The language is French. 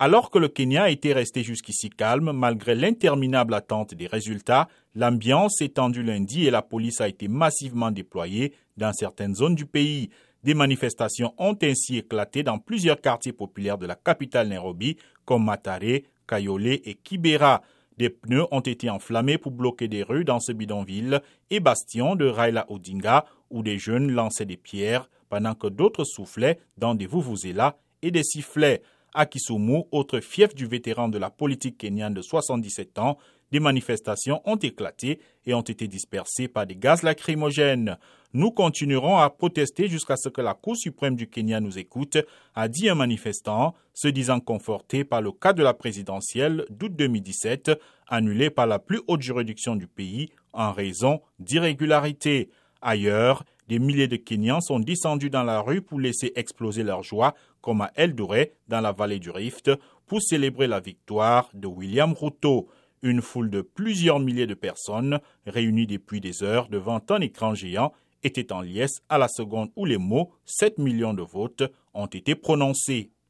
Alors que le Kenya était resté jusqu'ici calme, malgré l'interminable attente des résultats, l'ambiance s'est tendue lundi et la police a été massivement déployée dans certaines zones du pays. Des manifestations ont ainsi éclaté dans plusieurs quartiers populaires de la capitale Nairobi, comme Matare, Kayole et Kibera. Des pneus ont été enflammés pour bloquer des rues dans ce bidonville et bastion de Raila Odinga, où des jeunes lançaient des pierres pendant que d'autres soufflaient dans des vuvuzelas et des sifflets. À Kisumu, autre fief du vétéran de la politique kenyane de 77 ans, des manifestations ont éclaté et ont été dispersées par des gaz lacrymogènes. Nous continuerons à protester jusqu'à ce que la Cour suprême du Kenya nous écoute, a dit un manifestant, se disant conforté par le cas de la présidentielle d'août 2017, annulée par la plus haute juridiction du pays en raison d'irrégularités. Ailleurs, des milliers de Kenyans sont descendus dans la rue pour laisser exploser leur joie, comme à Eldoret, dans la vallée du Rift, pour célébrer la victoire de William Ruto. Une foule de plusieurs milliers de personnes, réunies depuis des heures devant un écran géant, était en liesse à la seconde où les mots 7 millions de votes ont été prononcés.